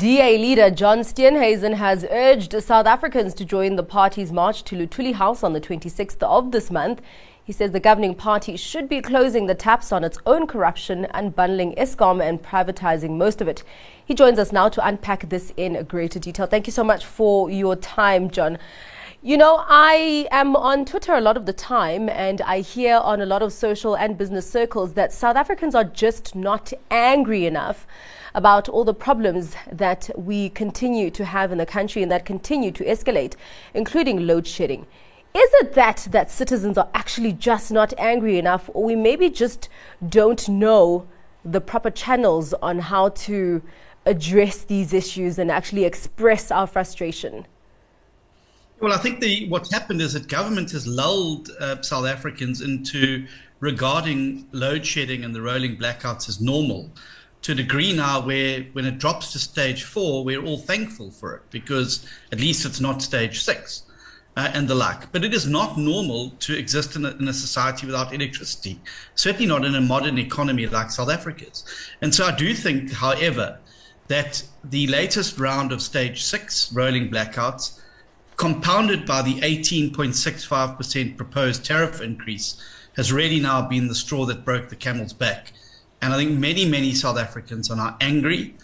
DA leader John Steenhuisen has urged South Africans to join the party's march to Luthuli House on the 26th of this month. He says the governing party should be closing the taps on its own corruption, and bundling Eskom and privatizing most of it. He joins us now to unpack this in greater detail. Thank you so much for your time, John. You know, I am on Twitter a lot of the time, and I hear on a lot of social and business circles that South Africans are just not angry enough about all the problems that we continue to have in the country and that continue to escalate, including load shedding. Is it that that citizens are actually just not angry enough, or we maybe just don't know the proper channels on how to address these issues and actually express our frustration? Well, I think the what's happened is that government has lulled uh, South Africans into regarding load shedding and the rolling blackouts as normal to a degree now where when it drops to stage four, we're all thankful for it because at least it's not stage six uh, and the like. But it is not normal to exist in a, in a society without electricity, certainly not in a modern economy like South Africa's. And so I do think, however, that the latest round of stage six rolling blackouts compounded by the 18.65% proposed tariff increase, has really now been the straw that broke the camel's back. And I think many, many South Africans are now angry.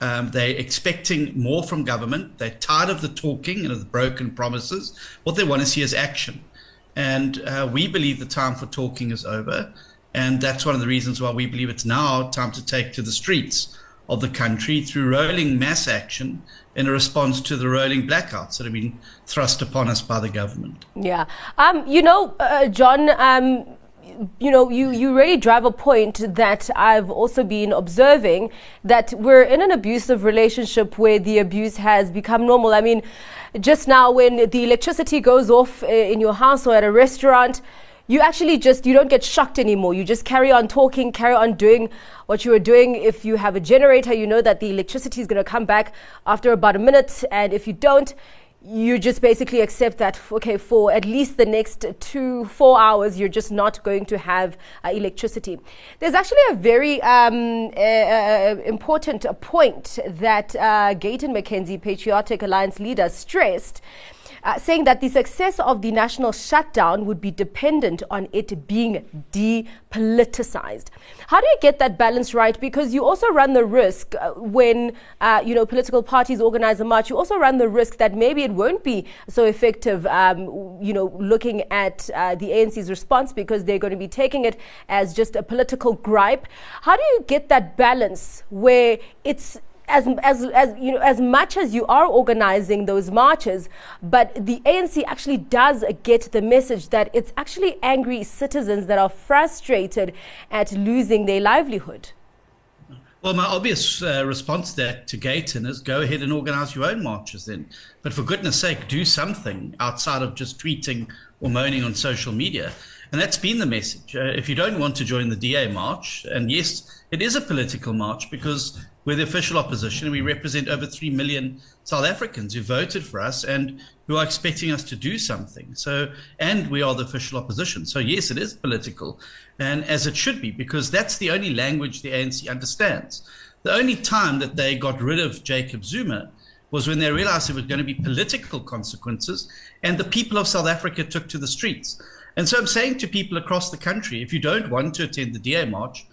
Um, they're expecting more from government. They're tired of the talking and of the broken promises. What they want to see is action. And uh, we believe the time for talking is over. And that's one of the reasons why we believe it's now time to take to the streets of the country through rolling mass action in a response to the rolling blackouts that have been thrust upon us by the government. Yeah. Um, you know, uh, John, um, you know, you, you really drive a point that I've also been observing that we're in an abusive relationship where the abuse has become normal. I mean, just now when the electricity goes off uh, in your house or at a restaurant, you actually just you don't get shocked anymore. You just carry on talking carry on doing what you were doing. If you have a generator you know that the electricity is going to come back after about a minute. And if you don't you just basically accept that okay for at least the next two four hours you're just not going to have uh, electricity there's actually a very um, uh, important point that uh, Gayton McKenzie patriotic alliance leader stressed uh, saying that the success of the national shutdown would be dependent on it being depoliticized. How do you get that balance right? Because you also run the risk uh, when you know political parties organize a march. You also run the risk that maybe it won't be so effective. Um, you know, looking at uh, the ANC's response because they're going to be taking it as just a political gripe. How do you get that balance where it's as, as, as, you know, as much as you are organizing those marches, but the ANC actually does get the message that it's actually angry citizens that are frustrated at losing their livelihood. Well, my obvious uh, response there to Gayton is go ahead and organize your own marches then. But for goodness sake, do something outside of just tweeting or moaning on social media. And that's been the message. Uh, if you don't want to join the DA march, and yes, it is a political march because we're the official opposition and we represent over 3 million South Africans who voted for us and who are expecting us to do something. So, and we are the official opposition. So, yes, it is political, and as it should be, because that's the only language the ANC understands. The only time that they got rid of Jacob Zuma was when they realized there was going to be political consequences, and the people of South Africa took to the streets. And so I'm saying to people across the country if you don't want to attend the DA march,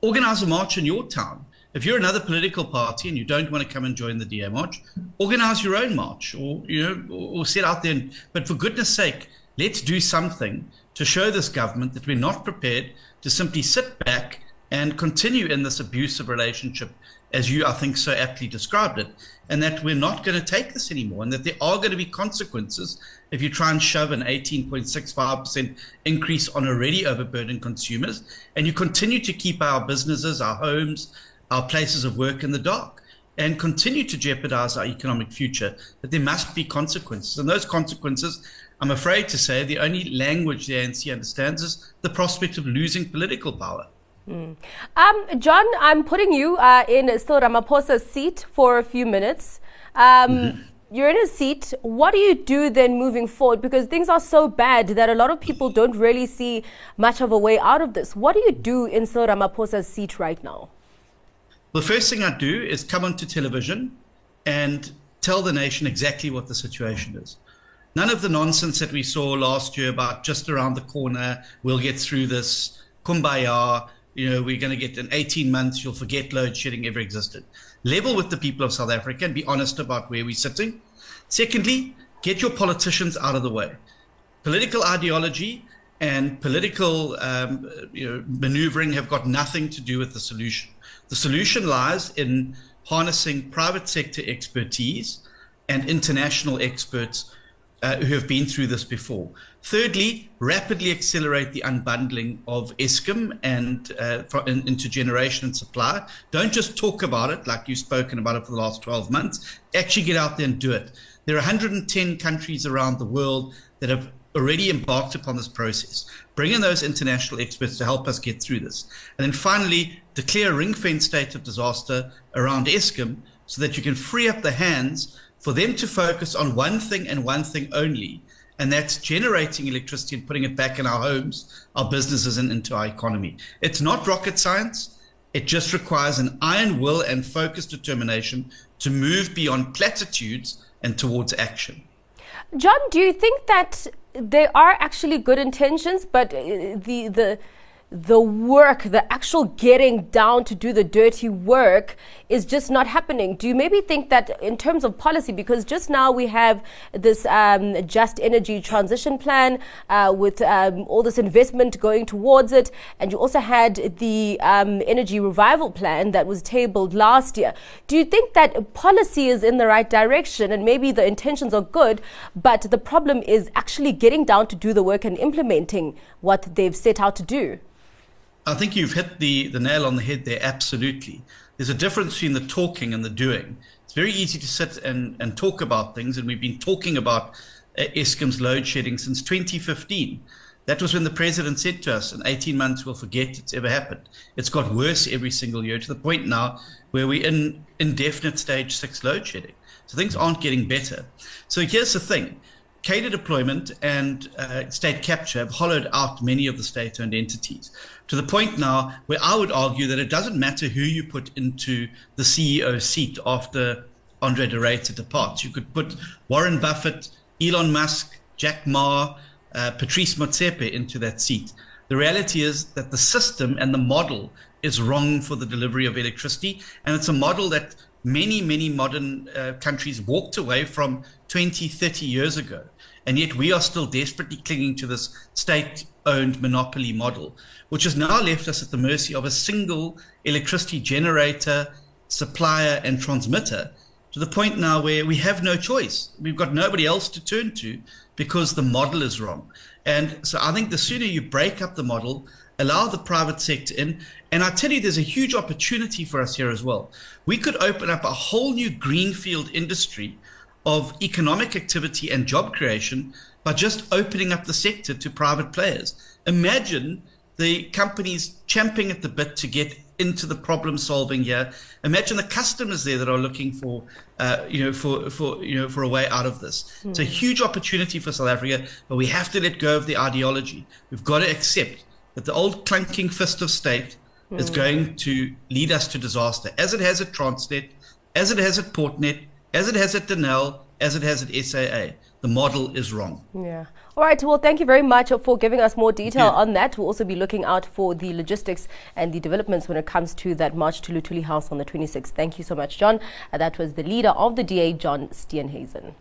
organize a march in your town. If you're another political party and you don't want to come and join the DA march, organize your own march or you know or, or sit out there. And, but for goodness sake, let's do something to show this government that we're not prepared to simply sit back and continue in this abusive relationship, as you, I think, so aptly described it, and that we're not going to take this anymore, and that there are going to be consequences if you try and shove an 18.65% increase on already overburdened consumers, and you continue to keep our businesses, our homes, our places of work in the dark and continue to jeopardize our economic future, that there must be consequences. And those consequences, I'm afraid to say, the only language the ANC understands is the prospect of losing political power. Mm. Um, John, I'm putting you uh, in Cyril Ramaphosa's seat for a few minutes. Um, mm-hmm. You're in a seat. What do you do then moving forward? Because things are so bad that a lot of people don't really see much of a way out of this. What do you do in Cyril Ramaphosa's seat right now? The first thing I do is come onto television and tell the nation exactly what the situation is. None of the nonsense that we saw last year about just around the corner, we'll get through this, kumbaya, you know, we're going to get in 18 months, you'll forget load shedding ever existed. Level with the people of South Africa and be honest about where we're sitting. Secondly, get your politicians out of the way. Political ideology and political um, you know, maneuvering have got nothing to do with the solution. The solution lies in harnessing private sector expertise and international experts uh, who have been through this before. Thirdly, rapidly accelerate the unbundling of Eskom and uh, in, into generation and supply. Don't just talk about it like you've spoken about it for the last 12 months. Actually get out there and do it. There are 110 countries around the world that have already embarked upon this process. Bring in those international experts to help us get through this. And then finally, declare a ring fence state of disaster around Eskom so that you can free up the hands for them to focus on one thing and one thing only, and that's generating electricity and putting it back in our homes, our businesses, and into our economy. It's not rocket science. It just requires an iron will and focused determination to move beyond platitudes and towards action. John, do you think that there are actually good intentions, but uh, the the the work, the actual getting down to do the dirty work is just not happening. Do you maybe think that in terms of policy, because just now we have this um, just energy transition plan uh, with um, all this investment going towards it, and you also had the um, energy revival plan that was tabled last year. Do you think that policy is in the right direction and maybe the intentions are good, but the problem is actually getting down to do the work and implementing what they've set out to do? I think you've hit the, the nail on the head there, absolutely. There's a difference between the talking and the doing. It's very easy to sit and, and talk about things, and we've been talking about uh, Eskom's load shedding since 2015. That was when the president said to us, in 18 months, we'll forget it's ever happened. It's got worse every single year to the point now where we're in indefinite stage six load shedding. So things aren't getting better. So here's the thing cadre deployment and uh, state capture have hollowed out many of the state owned entities to the point now where I would argue that it doesn't matter who you put into the CEO seat after Andre de Ruyter departs. You could put Warren Buffett, Elon Musk, Jack Ma, uh, Patrice Motsepe into that seat. The reality is that the system and the model is wrong for the delivery of electricity, and it's a model that many, many modern uh, countries walked away from 20, 30 years ago. And yet we are still desperately clinging to this state owned monopoly model, which has now left us at the mercy of a single electricity generator, supplier, and transmitter to the point now where we have no choice. We've got nobody else to turn to because the model is wrong. And so I think the sooner you break up the model, allow the private sector in, and I tell you, there's a huge opportunity for us here as well. We could open up a whole new greenfield industry of economic activity and job creation by just opening up the sector to private players. Imagine the companies champing at the bit to get into the problem solving here. Imagine the customers there that are looking for, uh, you know, for for you know for a way out of this. Mm. It's a huge opportunity for South Africa, but we have to let go of the ideology. We've got to accept that the old clunking fist of state mm. is hmm. going to lead us to disaster, as it has at Transnet, as it has at Portnet, as it has at Denel, as it has at SAA. The model is wrong. Yeah. All right. Well, thank you very much for giving us more detail on that. We'll also be looking out for the logistics and the developments when it comes to that march to Luthuli House on the 26th. Thank you so much, John. Uh, that was the leader of the DA, John Steenhuisen.